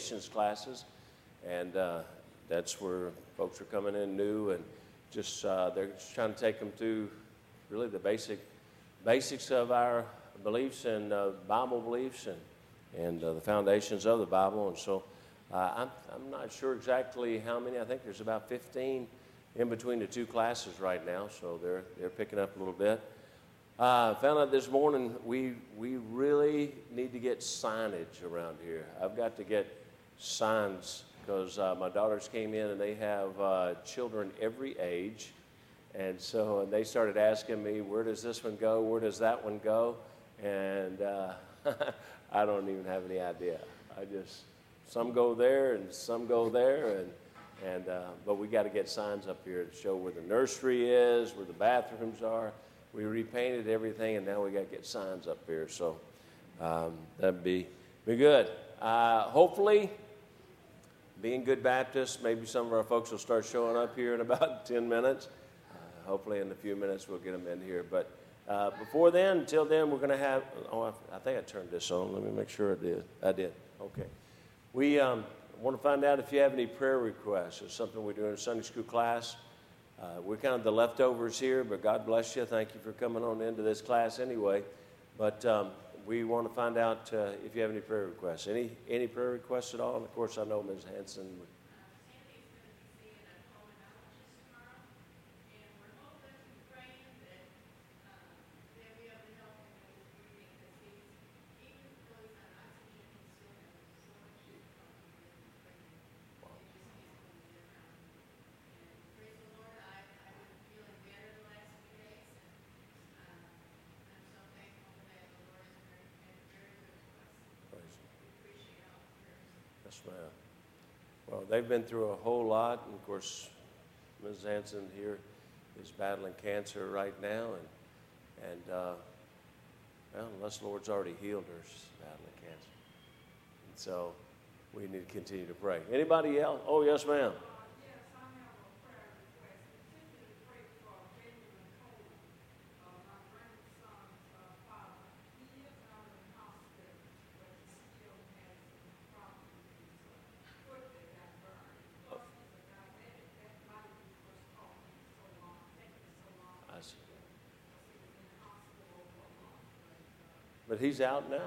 foundations classes. And uh, that's where folks are coming in new and just uh, they're just trying to take them through really the basic basics of our beliefs and uh, Bible beliefs and, and uh, the foundations of the Bible. And so uh, I'm, I'm not sure exactly how many. I think there's about 15 in between the two classes right now, so they're, they're picking up a little bit. Uh, found out this morning we, we really need to get signage around here. I've got to get signs because uh, my daughters came in and they have uh, children every age. And so and they started asking me, where does this one go? Where does that one go? And uh, I don't even have any idea. I just, some go there and some go there. And, and, uh, but we got to get signs up here to show where the nursery is, where the bathrooms are. We repainted everything, and now we got to get signs up here. So um, that'd be, be good. Uh, hopefully, being good Baptists, maybe some of our folks will start showing up here in about 10 minutes. Uh, hopefully, in a few minutes, we'll get them in here. But uh, before then, until then, we're going to have. Oh, I, I, think I turned this on. Let me make sure I did. I did. Okay. We um, want to find out if you have any prayer requests. It's something we do in Sunday school class. Uh, we're kind of the leftovers here, but God bless you. Thank you for coming on into this class anyway. But um, we want to find out uh, if you have any prayer requests. Any any prayer requests at all? And of course, I know Ms. Hanson Well, they've been through a whole lot, and of course, Ms. Hanson here is battling cancer right now, and and uh, well, unless the Lord's already healed her, she's battling cancer, and so we need to continue to pray. Anybody else? Oh, yes, ma'am. But he's out now?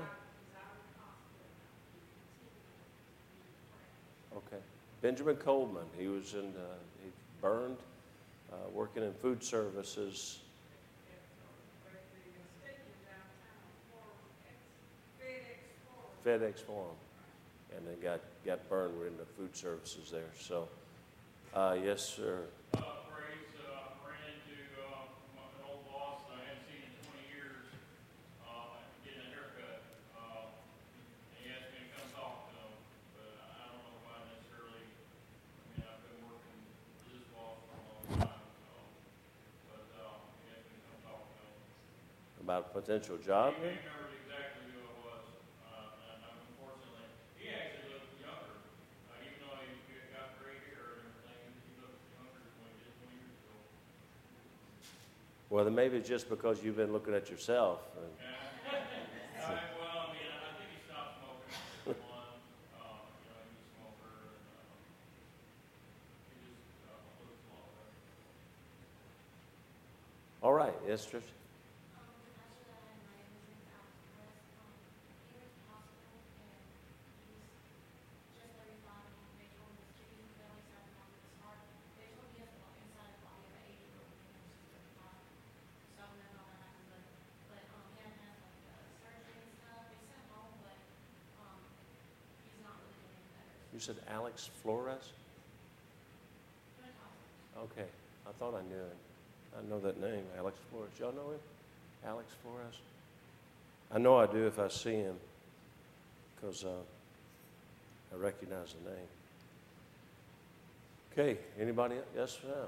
Okay. Benjamin Coleman, he was in, uh, he burned, uh, working in food services. FedEx Forum, and then got, got burned. We're in the food services there. So, uh, yes, sir. About a potential job here? Well, then maybe it's just because you've been looking at yourself. All right, yes, said Alex Flores? Okay, I thought I knew him. I know that name, Alex Flores. Y'all know him? Alex Flores? I know I do if I see him because uh, I recognize the name. Okay, anybody else? Yes, ma'am.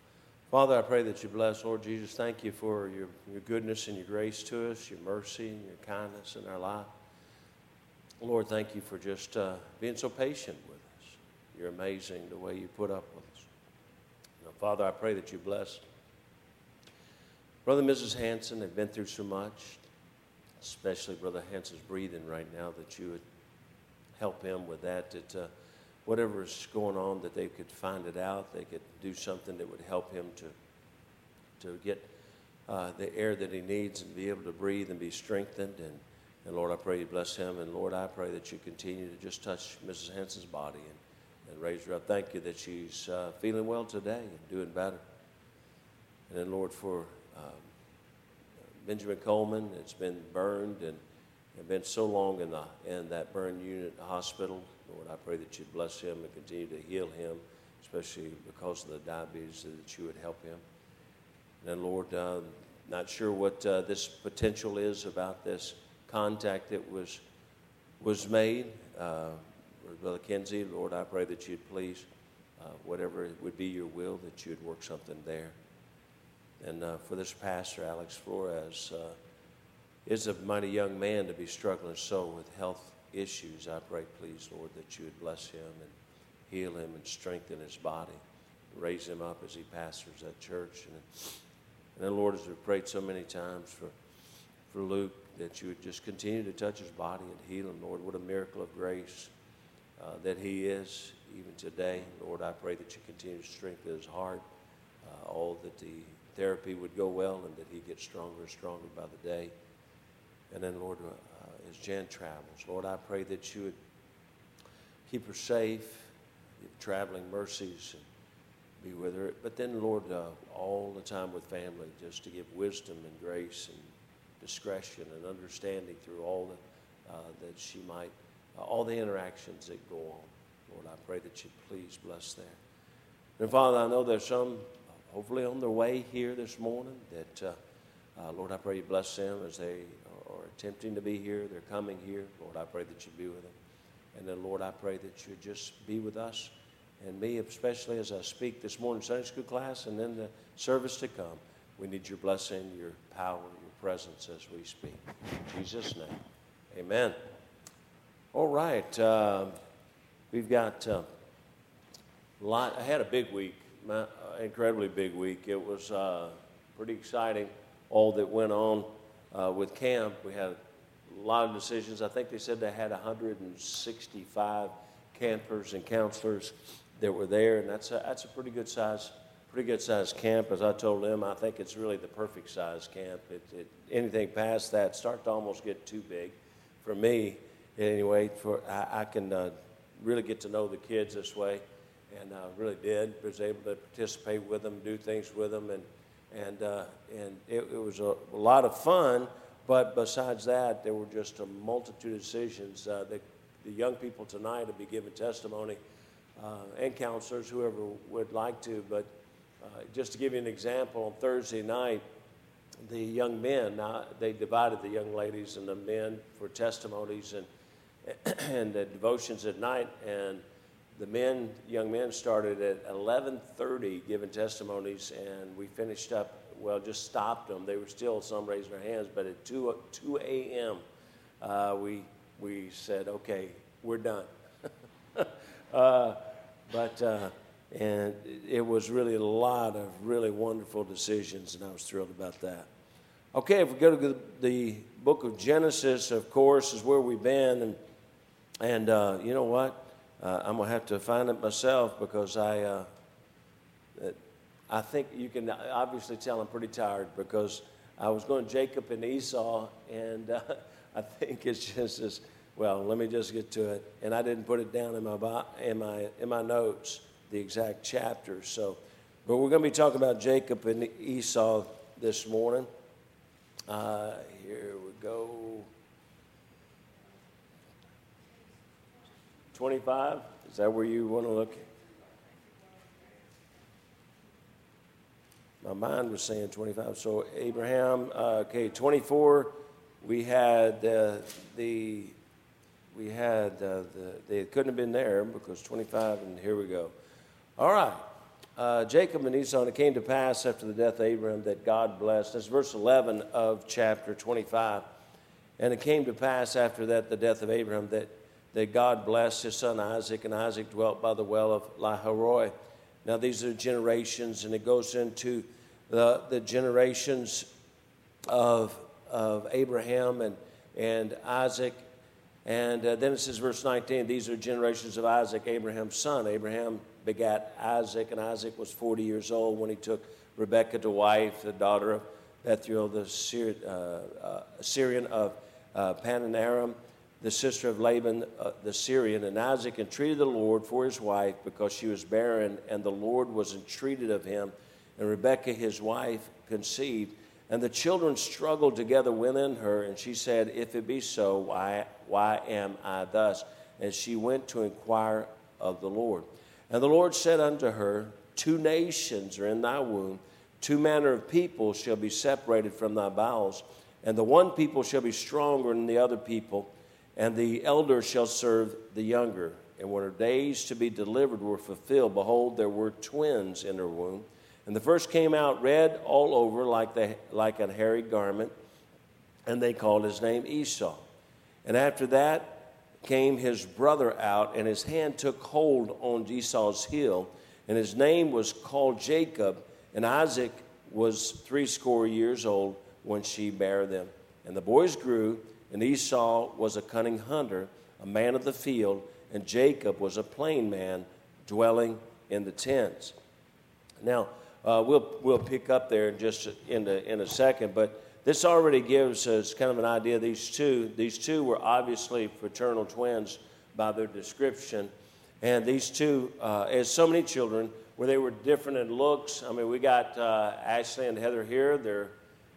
Father, I pray that you bless, Lord Jesus. Thank you for your, your goodness and your grace to us, your mercy and your kindness in our life. Lord, thank you for just uh, being so patient with us. You're amazing the way you put up with us. Now, Father, I pray that you bless Brother and Mrs. Hanson. They've been through so much, especially Brother Hanson's breathing right now, that you would help him with that. That uh, whatever is going on, that they could find it out. They could do something that would help him to, to get uh, the air that he needs and be able to breathe and be strengthened. And, and Lord, I pray you bless him. And Lord, I pray that you continue to just touch Mrs. Hanson's body and, and raise her up. Thank you that she's uh, feeling well today and doing better. And then, Lord, for um, Benjamin Coleman, it's been burned and, and been so long in, the, in that burn unit hospital. Lord, I pray that you'd bless him and continue to heal him, especially because of the diabetes, that you would help him. And then, Lord, uh, not sure what uh, this potential is about this contact that was was made. Uh, Brother Kenzie, Lord, I pray that you'd please, uh, whatever it would be your will, that you'd work something there. And uh, for this pastor, Alex Flores, uh, is a mighty young man to be struggling so with health issues, I pray, please, Lord, that you would bless him and heal him and strengthen his body, raise him up as he pastors that church. And, and then, Lord, as we've prayed so many times for, for Luke, that you would just continue to touch his body and heal him, Lord. What a miracle of grace uh, that he is even today. Lord, I pray that you continue to strengthen his heart, uh, all that the therapy would go well and that he gets stronger and stronger by the day. And then, Lord, uh, as Jan travels. Lord, I pray that you would keep her safe, give traveling mercies, and be with her. But then, Lord, uh, all the time with family, just to give wisdom and grace and discretion and understanding through all that, uh, that she might, uh, all the interactions that go on. Lord, I pray that you please bless that. And Father, I know there's some hopefully on their way here this morning that, uh, uh, Lord, I pray you bless them as they attempting to be here, they're coming here. Lord, I pray that you be with them. And then, Lord, I pray that you just be with us and me, especially as I speak this morning Sunday school class and then the service to come. We need your blessing, your power, your presence as we speak. In Jesus' name, amen. All right. Uh, we've got uh, a lot. I had a big week, my, uh, incredibly big week. It was uh, pretty exciting, all that went on uh, with camp, we had a lot of decisions. I think they said they had 165 campers and counselors that were there, and that's a, that's a pretty good size, pretty good size camp. As I told them, I think it's really the perfect size camp. It, it, anything past that starts to almost get too big for me. Anyway, for I, I can uh, really get to know the kids this way, and I really did. Was able to participate with them, do things with them, and and uh, and it, it was a, a, lot of fun. But besides that, there were just a multitude of decisions. Uh, the, the young people tonight will be giving testimony, uh, and counselors, whoever would like to. But uh, just to give you an example, on Thursday night, the young men now they divided the young ladies and the men for testimonies and and the devotions at night and the men, young men, started at 11:30 giving testimonies, and we finished up. Well, just stopped them. They were still some raising their hands, but at 2 2 a.m. Uh, we we said, okay, we're done. uh, but uh, and it was really a lot of really wonderful decisions, and I was thrilled about that. Okay, if we go to the, the book of Genesis, of course, is where we've been, and and uh, you know what? Uh, I'm going to have to find it myself because I, uh, I think you can obviously tell I'm pretty tired because I was going Jacob and Esau, and uh, I think it's just as well. Let me just get to it, and I didn't put it down in my in my in my notes the exact chapter. So, but we're going to be talking about Jacob and Esau this morning. Uh, here we go. 25? Is that where you want to look? my mind was saying 25. So Abraham, uh, okay, 24. We had uh, the we had uh, the they couldn't have been there because 25, and here we go. All right. Uh, Jacob and Esau, and it came to pass after the death of Abraham that God blessed. That's verse 11 of chapter 25. And it came to pass after that, the death of Abraham, that, that God blessed his son Isaac, and Isaac dwelt by the well of Lahairoi. Now, these are generations, and it goes into the, the generations of, of Abraham and, and Isaac. And uh, then it says, verse 19, these are generations of Isaac, Abraham's son. Abraham begat Isaac, and Isaac was 40 years old when he took Rebekah to wife, the daughter of Bethuel, the uh, uh, Syrian of uh, Padanaram, the sister of Laban uh, the Syrian. And Isaac entreated the Lord for his wife because she was barren, and the Lord was entreated of him. And Rebekah, his wife, conceived. And the children struggled together within her, and she said, If it be so, why, why am I thus? And she went to inquire of the Lord. And the Lord said unto her, Two nations are in thy womb, two manner of people shall be separated from thy bowels, and the one people shall be stronger than the other people, and the elder shall serve the younger. And when her days to be delivered were fulfilled, behold, there were twins in her womb. And the first came out red all over like, the, like a hairy garment, and they called his name Esau. And after that, came his brother out, and his hand took hold on Esau's heel, and his name was called Jacob, and Isaac was threescore years old when she bare them. And the boys grew, and Esau was a cunning hunter, a man of the field, and Jacob was a plain man, dwelling in the tents. Now, uh, we'll, we'll pick up there in just in, the, in a second, but this already gives us kind of an idea. These two, these two were obviously fraternal twins by their description, and these two, uh, as so many children, where they were different in looks. I mean, we got uh, Ashley and Heather here; they're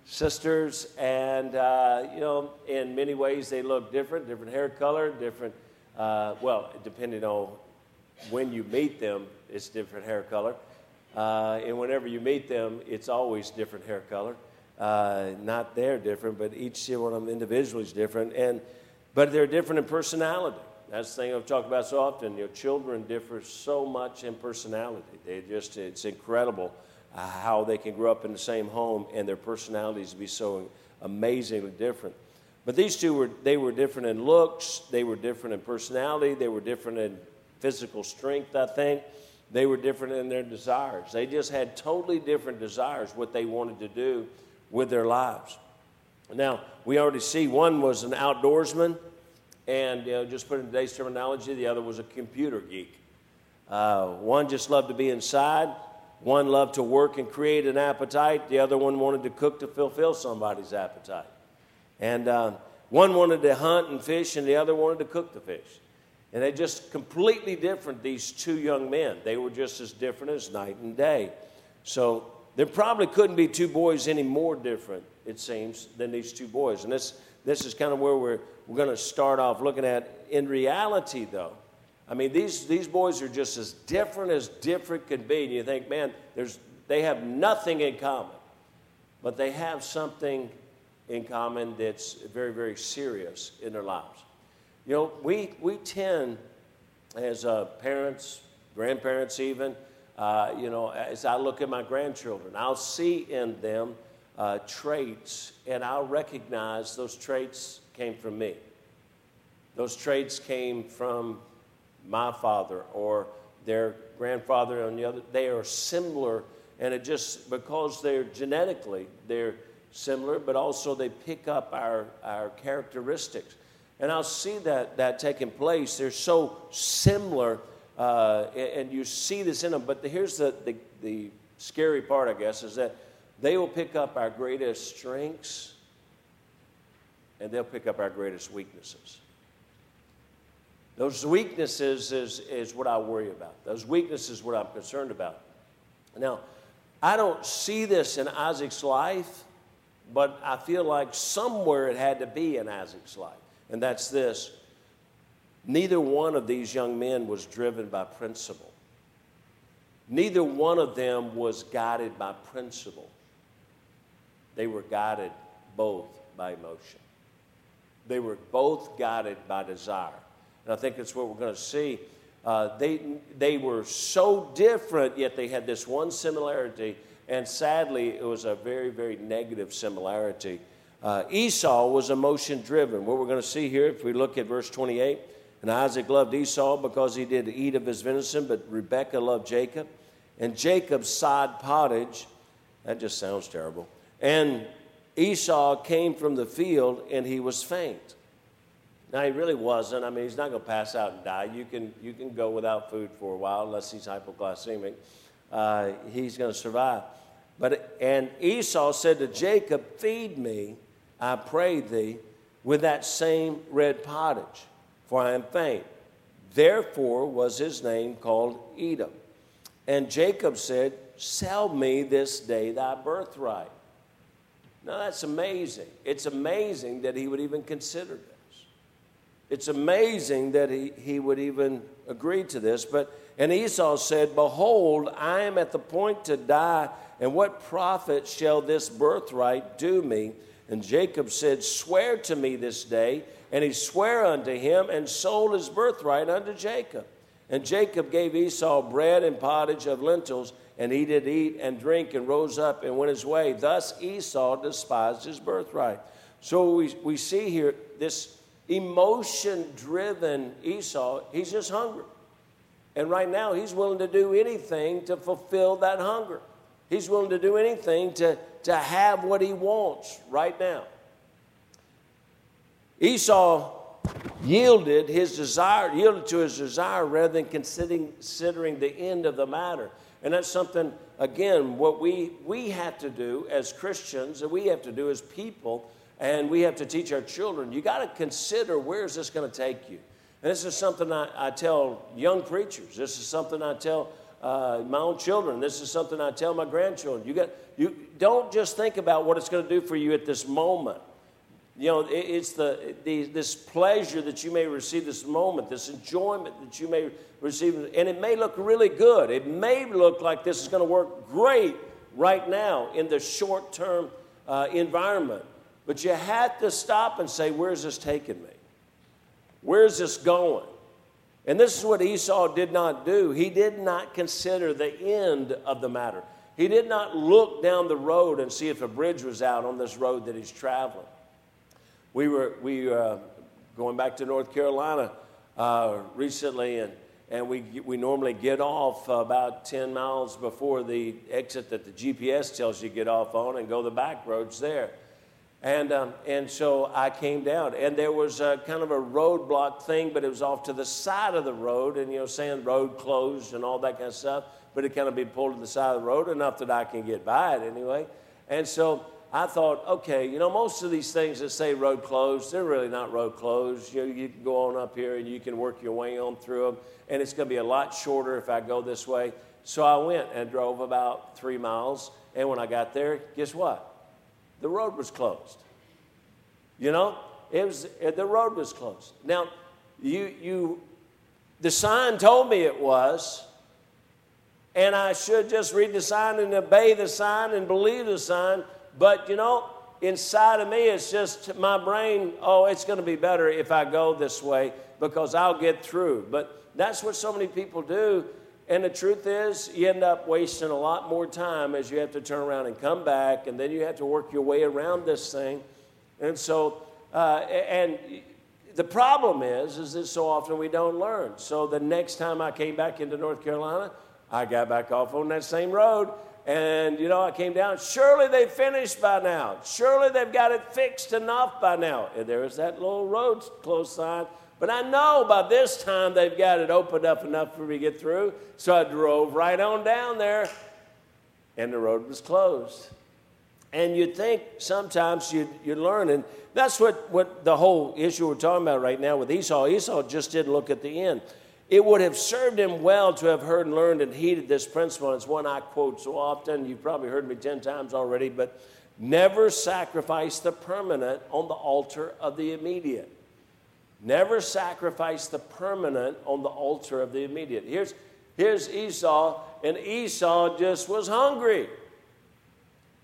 sisters, and uh, you know, in many ways they look different, different hair color, different. Uh, well, depending on when you meet them, it's different hair color, uh, and whenever you meet them, it's always different hair color. Uh, not they're different, but each one of them individually is different. And but they're different in personality. That's the thing I've talked about so often. Your children differ so much in personality. They just it's incredible how they can grow up in the same home and their personalities be so amazingly different. But these two were they were different in looks, they were different in personality, they were different in physical strength, I think. They were different in their desires. They just had totally different desires, what they wanted to do with their lives. Now, we already see one was an outdoorsman, and you know, just put in today's terminology, the other was a computer geek. Uh, one just loved to be inside, one loved to work and create an appetite, the other one wanted to cook to fulfill somebody's appetite. And uh, one wanted to hunt and fish, and the other wanted to cook the fish. And they just completely different, these two young men. They were just as different as night and day. So there probably couldn't be two boys any more different, it seems, than these two boys. And this, this is kind of where we're, we're going to start off looking at. In reality, though, I mean, these, these boys are just as different as different could be. And you think, man, there's, they have nothing in common, but they have something in common that's very, very serious in their lives. You know, we, we tend, as uh, parents, grandparents even, uh, you know, as I look at my grandchildren, I'll see in them uh, traits, and I'll recognize those traits came from me. Those traits came from my father or their grandfather on the other. They are similar, and it just because they're genetically they're similar, but also they pick up our, our characteristics. And I'll see that that taking place. They're so similar uh, and you see this in them. But here's the, the, the scary part, I guess, is that they will pick up our greatest strengths and they'll pick up our greatest weaknesses. Those weaknesses is, is what I worry about. Those weaknesses what I'm concerned about. Now, I don't see this in Isaac's life, but I feel like somewhere it had to be in Isaac's life. And that's this Neither one of these young men was driven by principle. Neither one of them was guided by principle. They were guided both by emotion. They were both guided by desire. And I think that's what we're going to see. Uh, they, they were so different, yet they had this one similarity. And sadly, it was a very, very negative similarity. Uh, Esau was emotion driven. What we're going to see here, if we look at verse 28, and Isaac loved Esau because he did eat of his venison, but Rebekah loved Jacob. And Jacob sod pottage. That just sounds terrible. And Esau came from the field and he was faint. Now, he really wasn't. I mean, he's not going to pass out and die. You can, you can go without food for a while unless he's hypoglycemic. Uh, he's going to survive. But, and Esau said to Jacob, Feed me, I pray thee, with that same red pottage, for I am faint. Therefore was his name called Edom. And Jacob said, Sell me this day thy birthright. Now that's amazing. It's amazing that he would even consider this. It's amazing that he, he would even agree to this. But and Esau said, Behold, I am at the point to die, and what profit shall this birthright do me? And Jacob said, Swear to me this day. And he sware unto him and sold his birthright unto Jacob. And Jacob gave Esau bread and pottage of lentils and he did eat and drink and rose up and went his way. Thus Esau despised his birthright. So we, we see here this emotion driven Esau, he's just hungry. And right now, he's willing to do anything to fulfill that hunger. He's willing to do anything to, to have what he wants right now. Esau yielded his desire, yielded to his desire rather than considering, considering the end of the matter. And that's something, again, what we, we have to do as Christians, and we have to do as people, and we have to teach our children. You got to consider where is this going to take you? And this is something I, I tell young preachers. This is something I tell uh, my own children. This is something I tell my grandchildren. You got you don't just think about what it's going to do for you at this moment. You know, it's the, the, this pleasure that you may receive this moment, this enjoyment that you may receive, and it may look really good. It may look like this is going to work great right now in the short term uh, environment. But you have to stop and say, where's this taking me? Where's this going? And this is what Esau did not do. He did not consider the end of the matter. He did not look down the road and see if a bridge was out on this road that he's traveling. We were we uh, going back to North Carolina uh, recently, and and we we normally get off about ten miles before the exit that the GPS tells you to get off on, and go the back roads there. And, um, and so I came down, and there was a, kind of a roadblock thing, but it was off to the side of the road, and you know, saying road closed and all that kind of stuff. But it kind of be pulled to the side of the road enough that I can get by it anyway. And so I thought, okay, you know, most of these things that say road closed, they're really not road closed. You, know, you can go on up here and you can work your way on through them, and it's going to be a lot shorter if I go this way. So I went and drove about three miles, and when I got there, guess what? The road was closed. You know, it was eh, the road was closed. Now, you you, the sign told me it was, and I should just read the sign and obey the sign and believe the sign but you know, inside of me, it's just my brain, oh, it's going to be better if I go this way because I'll get through. But that's what so many people do. And the truth is, you end up wasting a lot more time as you have to turn around and come back, and then you have to work your way around this thing. And so, uh, and the problem is, is that so often we don't learn. So the next time I came back into North Carolina, I got back off on that same road and, you know, I came down. Surely they finished by now. Surely they've got it fixed enough by now. And there was that little road closed sign. But I know by this time they've got it opened up enough for me to get through. So I drove right on down there, and the road was closed. And you'd think sometimes you'd, you'd learn. And that's what, what the whole issue we're talking about right now with Esau. Esau just didn't look at the end. It would have served him well to have heard and learned and heeded this principle. It's one I quote so often. You've probably heard me 10 times already, but never sacrifice the permanent on the altar of the immediate. Never sacrifice the permanent on the altar of the immediate. Here's, Here's Esau, and Esau just was hungry.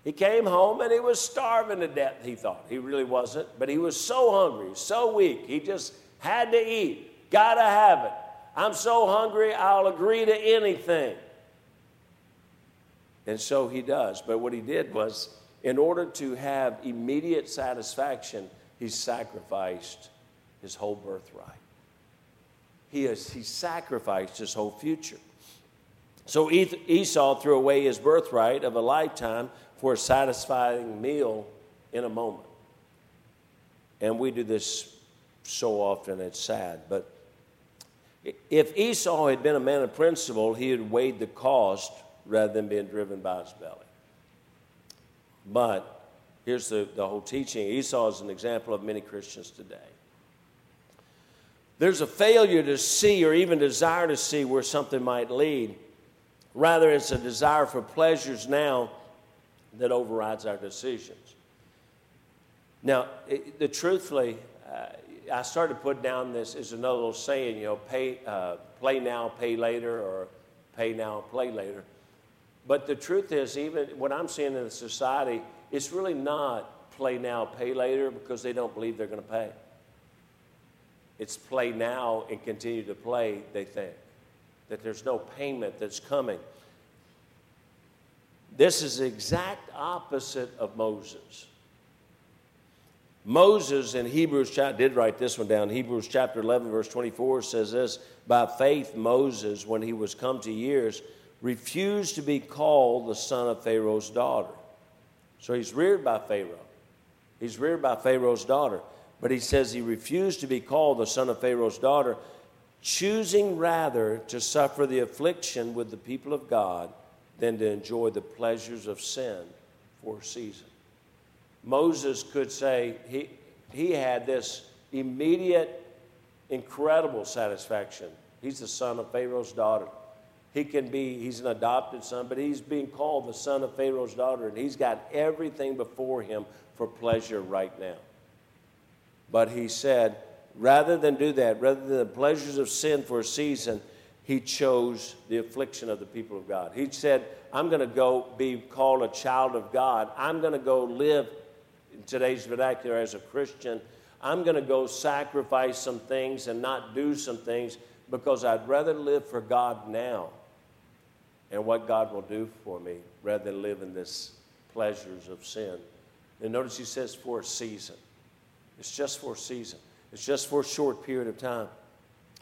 He came home and he was starving to death, he thought. He really wasn't, but he was so hungry, so weak. He just had to eat, gotta have it. I'm so hungry, I'll agree to anything. And so he does. But what he did was, in order to have immediate satisfaction, he sacrificed his whole birthright. He, has, he sacrificed his whole future. So Esau threw away his birthright of a lifetime for a satisfying meal in a moment. And we do this so often, it's sad. But if Esau had been a man of principle, he had weighed the cost rather than being driven by his belly. But here's the, the whole teaching Esau is an example of many Christians today. There's a failure to see or even desire to see where something might lead. Rather, it's a desire for pleasures now that overrides our decisions. Now, it, the truthfully, uh, I started to put down this is another little saying, you know, pay, uh, play now, pay later, or pay now, play later. But the truth is, even what I'm seeing in the society, it's really not play now, pay later because they don't believe they're going to pay. It's play now and continue to play, they think, that there's no payment that's coming. This is the exact opposite of Moses. Moses in Hebrews chapter did write this one down. Hebrews chapter 11 verse 24 says this, by faith Moses when he was come to years refused to be called the son of Pharaoh's daughter. So he's reared by Pharaoh. He's reared by Pharaoh's daughter, but he says he refused to be called the son of Pharaoh's daughter, choosing rather to suffer the affliction with the people of God than to enjoy the pleasures of sin for a season. Moses could say he, he had this immediate, incredible satisfaction. He's the son of Pharaoh's daughter. He can be, he's an adopted son, but he's being called the son of Pharaoh's daughter, and he's got everything before him for pleasure right now. But he said, rather than do that, rather than the pleasures of sin for a season, he chose the affliction of the people of God. He said, I'm going to go be called a child of God. I'm going to go live in today's vernacular as a Christian. I'm going to go sacrifice some things and not do some things because I'd rather live for God now and what God will do for me rather than live in this pleasures of sin. And notice he says for a season. It's just for a season. It's just for a short period of time.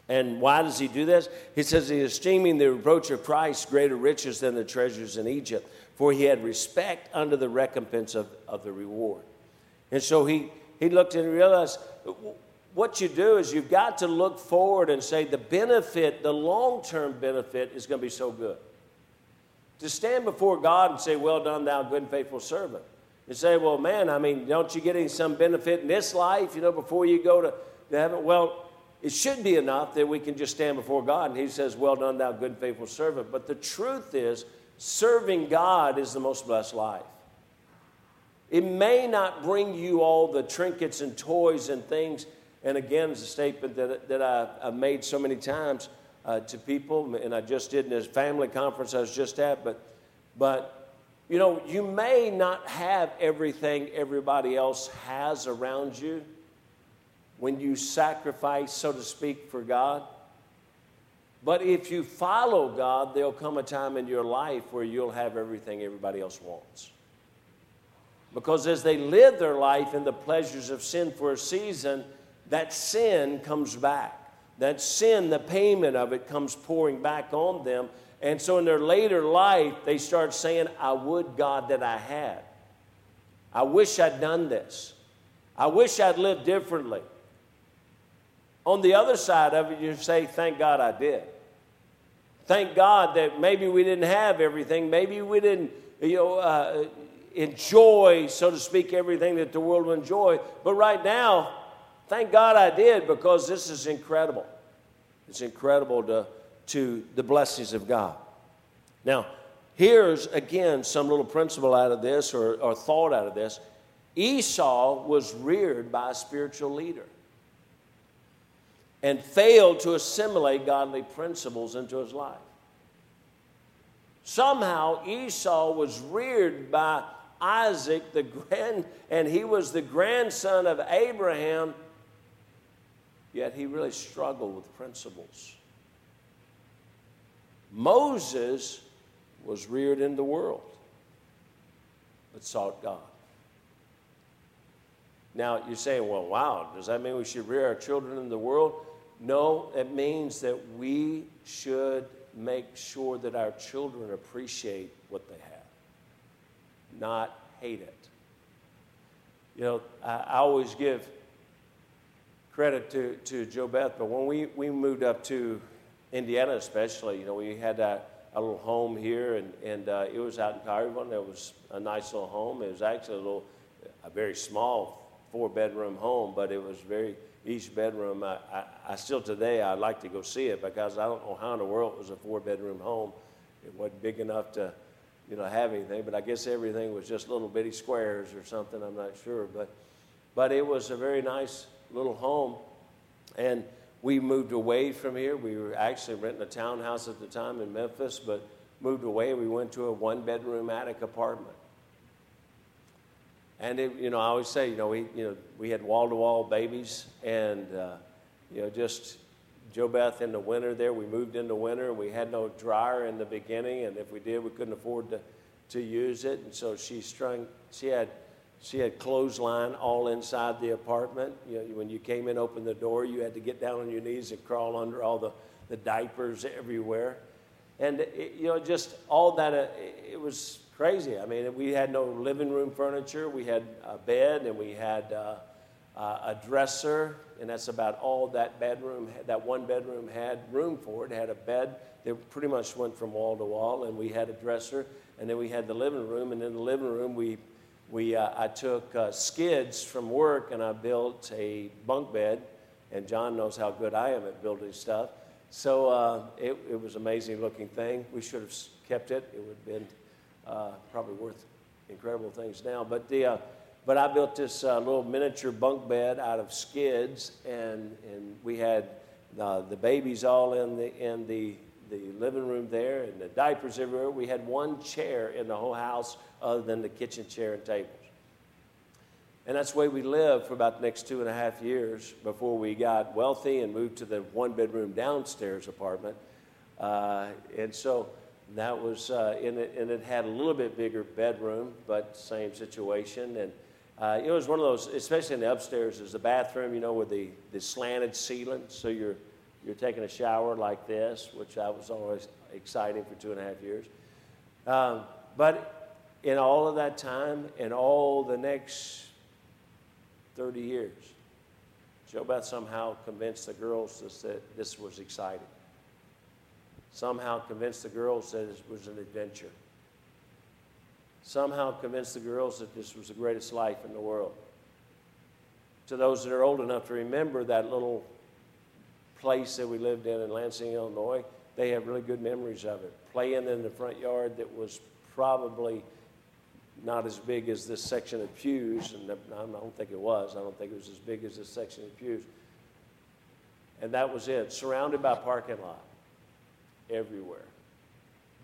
And why does he do this? He says he esteeming the reproach of Christ greater riches than the treasures in Egypt, for he had respect under the recompense of, of the reward. And so he, he looked and realized what you do is you've got to look forward and say the benefit, the long term benefit, is going to be so good. To stand before God and say, Well done, thou good and faithful servant. And say, Well, man, I mean, don't you get any some benefit in this life, you know, before you go to, to heaven? Well, it should be enough that we can just stand before God and He says, Well done, thou good and faithful servant. But the truth is, serving God is the most blessed life. It may not bring you all the trinkets and toys and things. And again, it's a statement that, that I, have made so many times uh, to people, and I just did in this family conference I was just at. But, but, you know, you may not have everything everybody else has around you when you sacrifice, so to speak, for God. But if you follow God, there'll come a time in your life where you'll have everything everybody else wants. Because as they live their life in the pleasures of sin for a season, that sin comes back. That sin, the payment of it, comes pouring back on them. And so in their later life, they start saying, I would, God, that I had. I wish I'd done this. I wish I'd lived differently. On the other side of it, you say, Thank God I did. Thank God that maybe we didn't have everything. Maybe we didn't, you know, uh, enjoy, so to speak, everything that the world will enjoy. But right now, thank God I did because this is incredible. It's incredible to, to the blessings of God. Now, here's again some little principle out of this or, or thought out of this. Esau was reared by a spiritual leader and failed to assimilate godly principles into his life. Somehow Esau was reared by Isaac, the grand, and he was the grandson of Abraham, yet he really struggled with principles. Moses was reared in the world, but sought God. Now, you're saying, well, wow, does that mean we should rear our children in the world? No, it means that we should make sure that our children appreciate what they have, not hate it. You know, I, I always give credit to, to Joe Beth, but when we, we moved up to Indiana, especially, you know, we had a, a little home here, and, and uh, it was out in Collierville. It was a nice little home. It was actually a little, a very small four bedroom home, but it was very each bedroom. I, I, I, still today I'd like to go see it because I don't know how in the world it was a four bedroom home. It wasn't big enough to, you know, have anything. But I guess everything was just little bitty squares or something. I'm not sure, but but it was a very nice little home, and we moved away from here. We were actually renting a townhouse at the time in Memphis, but moved away. We went to a one bedroom attic apartment and it, you know, I always say, you know, we, you know, we had wall-to-wall babies, and uh, you know, just Joe Beth in the winter there. We moved in the winter, we had no dryer in the beginning, and if we did, we couldn't afford to to use it, and so she strung. She had she had clothesline all inside the apartment. You know, when you came in, opened the door, you had to get down on your knees and crawl under all the the diapers everywhere, and it, you know, just all that. Uh, it was crazy. I mean, we had no living room furniture. We had a bed and we had uh, uh, a dresser, and that's about all that bedroom, that one bedroom had room for. It had a bed that pretty much went from wall to wall, and we had a dresser, and then we had the living room, and in the living room we. We, uh, I took uh, skids from work and I built a bunk bed, and John knows how good I am at building stuff. So uh, it, it was an amazing looking thing. We should have kept it. It would have been uh, probably worth incredible things now. But the uh, but I built this uh, little miniature bunk bed out of skids, and and we had the babies all in the in the the living room there, and the diapers everywhere. We had one chair in the whole house other than the kitchen chair and tables. And that's the way we lived for about the next two and a half years before we got wealthy and moved to the one bedroom downstairs apartment. Uh, and so that was uh, in it, and it had a little bit bigger bedroom, but same situation. And uh, it was one of those, especially in the upstairs, is the bathroom, you know, with the, the slanted ceiling. So you're you're taking a shower like this, which I was always exciting for two and a half years. Um, but in all of that time, and all the next 30 years, Joe Beth somehow convinced the girls that this was exciting somehow convinced the girls that it was an adventure. Somehow convinced the girls that this was the greatest life in the world. To those that are old enough to remember that little place that we lived in in Lansing, Illinois, they have really good memories of it. Playing in the front yard that was probably not as big as this section of pews, and I don't think it was. I don't think it was as big as this section of pews. And that was it, surrounded by parking lot everywhere,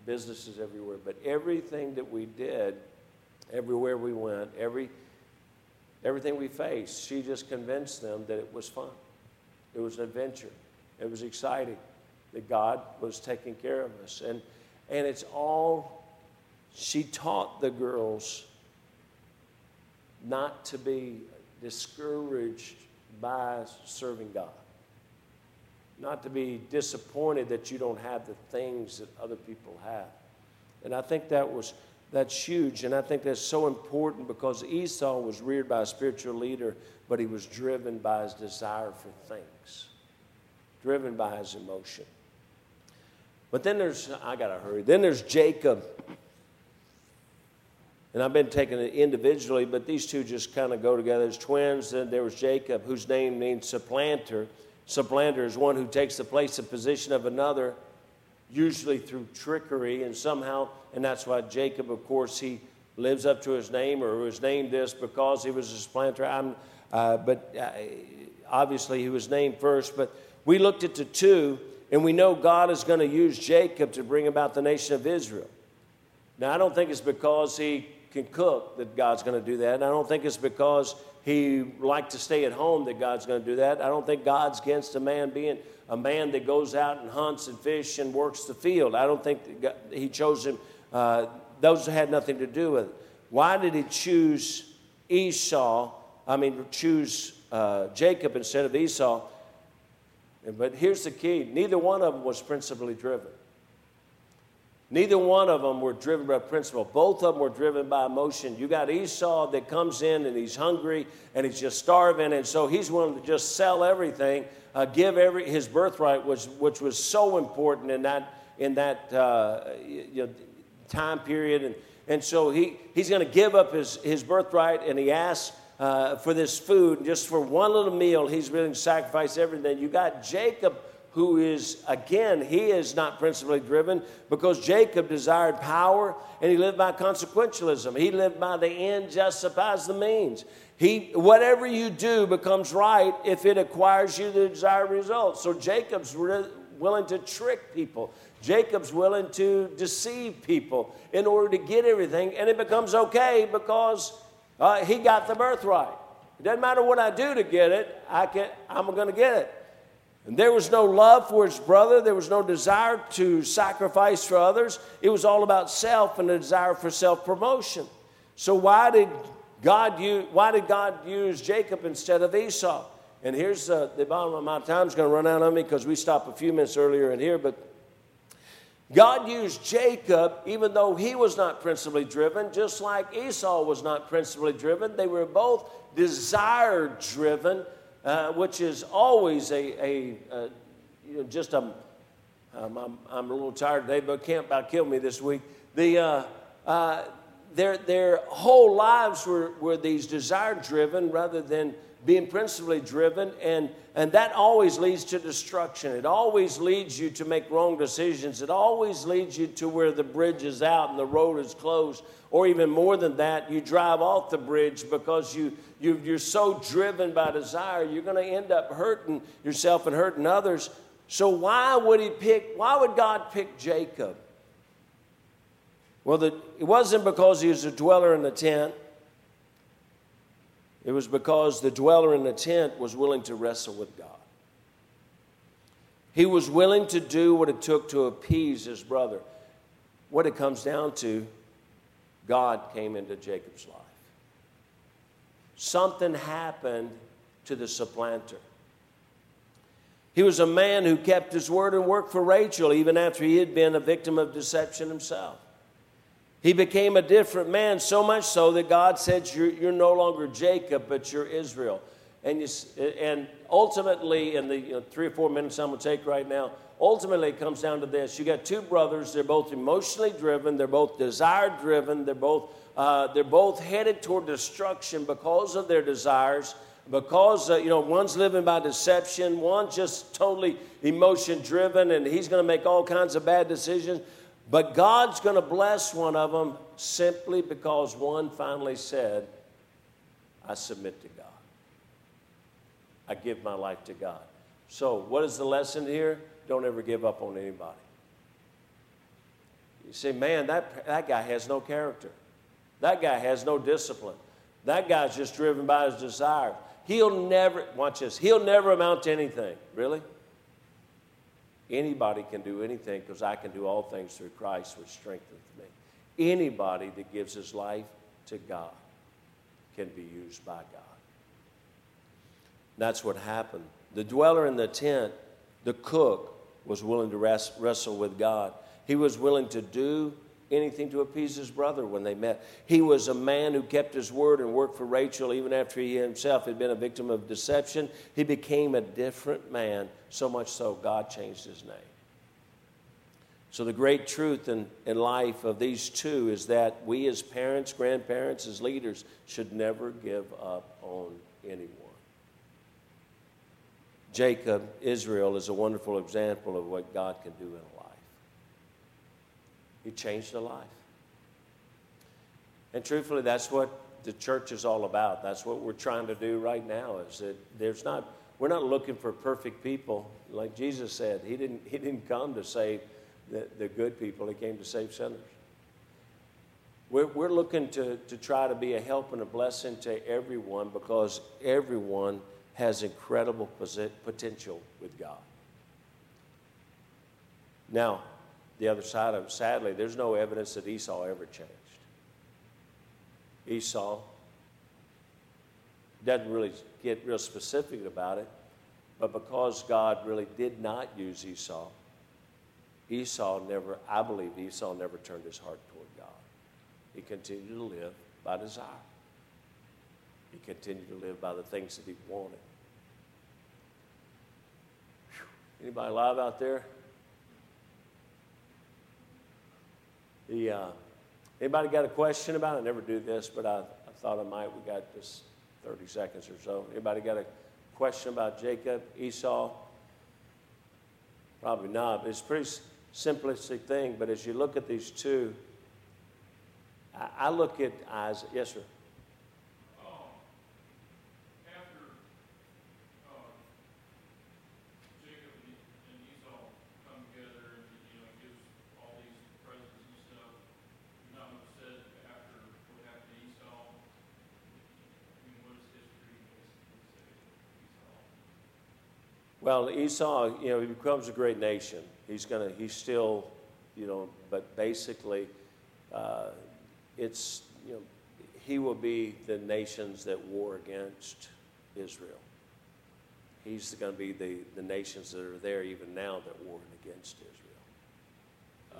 businesses everywhere. But everything that we did, everywhere we went, every, everything we faced, she just convinced them that it was fun. It was an adventure. It was exciting that God was taking care of us. And, and it's all, she taught the girls not to be discouraged by serving God not to be disappointed that you don't have the things that other people have. And I think that was that's huge and I think that's so important because Esau was reared by a spiritual leader, but he was driven by his desire for things. Driven by his emotion. But then there's I got to hurry. Then there's Jacob. And I've been taking it individually, but these two just kind of go together as twins. Then there was Jacob, whose name means supplanter Supplanter is one who takes the place and position of another, usually through trickery and somehow, and that's why Jacob, of course, he lives up to his name or was named this because he was a supplanter. Uh, but uh, obviously, he was named first. But we looked at the two, and we know God is going to use Jacob to bring about the nation of Israel. Now, I don't think it's because he can cook that God's going to do that. I don't think it's because he liked to stay at home that God's going to do that. I don't think God's against a man being a man that goes out and hunts and fish and works the field. I don't think he chose him. Uh, those had nothing to do with it. Why did he choose Esau? I mean, choose uh, Jacob instead of Esau? But here's the key neither one of them was principally driven. Neither one of them were driven by principle. Both of them were driven by emotion. You got Esau that comes in and he's hungry and he's just starving, and so he's willing to just sell everything, uh, give every his birthright, which which was so important in that in that uh, you know, time period, and and so he he's going to give up his his birthright, and he asks. Uh, for this food, just for one little meal, he's willing to sacrifice everything. You got Jacob who is, again, he is not principally driven because Jacob desired power and he lived by consequentialism. He lived by the end justifies the means. He, whatever you do becomes right if it acquires you the desired result. So Jacob's re- willing to trick people. Jacob's willing to deceive people in order to get everything, and it becomes okay because uh, he got the birthright. It doesn't matter what I do to get it, I can, I'm going to get it. And there was no love for his brother. There was no desire to sacrifice for others. It was all about self and a desire for self promotion. So why did God use, why did God use Jacob instead of Esau? And here's uh, the bottom of my time's going to run out on me because we stopped a few minutes earlier in here. But God used Jacob even though he was not principally driven, just like Esau was not principally driven. They were both desire driven uh, which is always a, a, a you know, just a, um, I'm, I'm a little tired today, but can't about kill me this week. The, uh, uh, their, their whole lives were, were these desire driven rather than being principally driven, and, and that always leads to destruction. It always leads you to make wrong decisions. It always leads you to where the bridge is out and the road is closed. Or even more than that, you drive off the bridge because you, you, you're so driven by desire, you're going to end up hurting yourself and hurting others. So, why would he pick, why would God pick Jacob? Well, the, it wasn't because he was a dweller in the tent. It was because the dweller in the tent was willing to wrestle with God. He was willing to do what it took to appease his brother. What it comes down to, God came into Jacob's life. Something happened to the supplanter. He was a man who kept his word and worked for Rachel even after he had been a victim of deception himself. He became a different man, so much so that God said, You're, you're no longer Jacob, but you're Israel. And, you, and ultimately, in the you know, three or four minutes I'm going to take right now, ultimately it comes down to this. You got two brothers, they're both emotionally driven, they're both desire driven, they're both, uh, they're both headed toward destruction because of their desires because uh, you know one's living by deception one's just totally emotion driven and he's going to make all kinds of bad decisions but God's going to bless one of them simply because one finally said, I submit to God. I give my life to God. So, what is the lesson here? Don't ever give up on anybody. You say, man, that, that guy has no character. That guy has no discipline. That guy's just driven by his desire. He'll never, watch this, he'll never amount to anything. Really? Anybody can do anything because I can do all things through Christ, which strengthens me. Anybody that gives his life to God can be used by God. That's what happened. The dweller in the tent, the cook, was willing to wrestle with God. He was willing to do anything to appease his brother when they met. He was a man who kept his word and worked for Rachel even after he himself had been a victim of deception. He became a different man, so much so God changed his name. So, the great truth in, in life of these two is that we, as parents, grandparents, as leaders, should never give up on anyone. Jacob, Israel, is a wonderful example of what God can do in life. He changed a life. And truthfully, that's what the church is all about. That's what we're trying to do right now. Is that there's not we're not looking for perfect people. Like Jesus said, He didn't He didn't come to save the, the good people. He came to save sinners. We're, we're looking to, to try to be a help and a blessing to everyone because everyone has incredible potential with God. Now, the other side of it, sadly, there's no evidence that Esau ever changed. Esau doesn't really get real specific about it, but because God really did not use Esau, Esau never, I believe Esau never turned his heart toward God. He continued to live by desire. He continued to live by the things that he wanted. Anybody alive out there? The, uh, anybody got a question about it? I never do this, but I, I thought I might. We got just 30 seconds or so. Anybody got a question about Jacob, Esau? Probably not, it's a pretty simplistic thing. But as you look at these two, I, I look at Isaac. Yes, sir. Well, Esau, you know, he becomes a great nation. He's gonna, he's still, you know, but basically, uh, it's, you know, he will be the nations that war against Israel. He's going to be the, the nations that are there even now that war against Israel. Uh,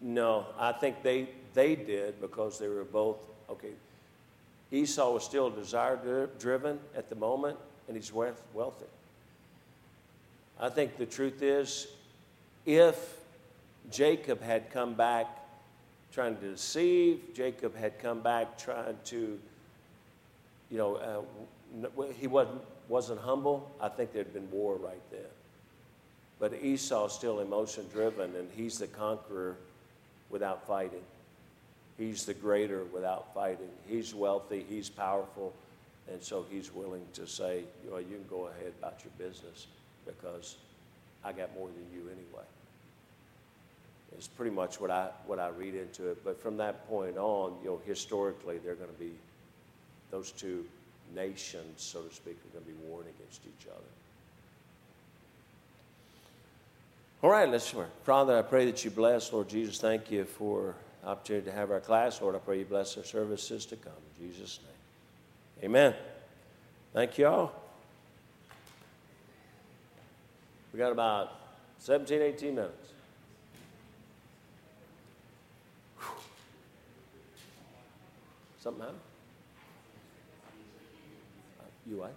no, I think they, they did because they were both, okay, Esau was still desire driven at the moment, and he's wealthy. I think the truth is, if Jacob had come back trying to deceive, Jacob had come back trying to, you know, uh, he wasn't, wasn't humble, I think there'd been war right then. But Esau's still emotion driven, and he's the conqueror without fighting. He's the greater without fighting. He's wealthy, he's powerful, and so he's willing to say, you know, you can go ahead about your business because I got more than you anyway. It's pretty much what I, what I read into it. But from that point on, you know, historically, they're going to be, those two nations, so to speak, are going to be warring against each other. All right, let's pray. Father, I pray that you bless, Lord Jesus. Thank you for opportunity to have our class. Lord, I pray you bless our services to come. In Jesus' name. Amen. Thank you all. We got about 17, 18 minutes. Whew. Something happened? Uh, you what?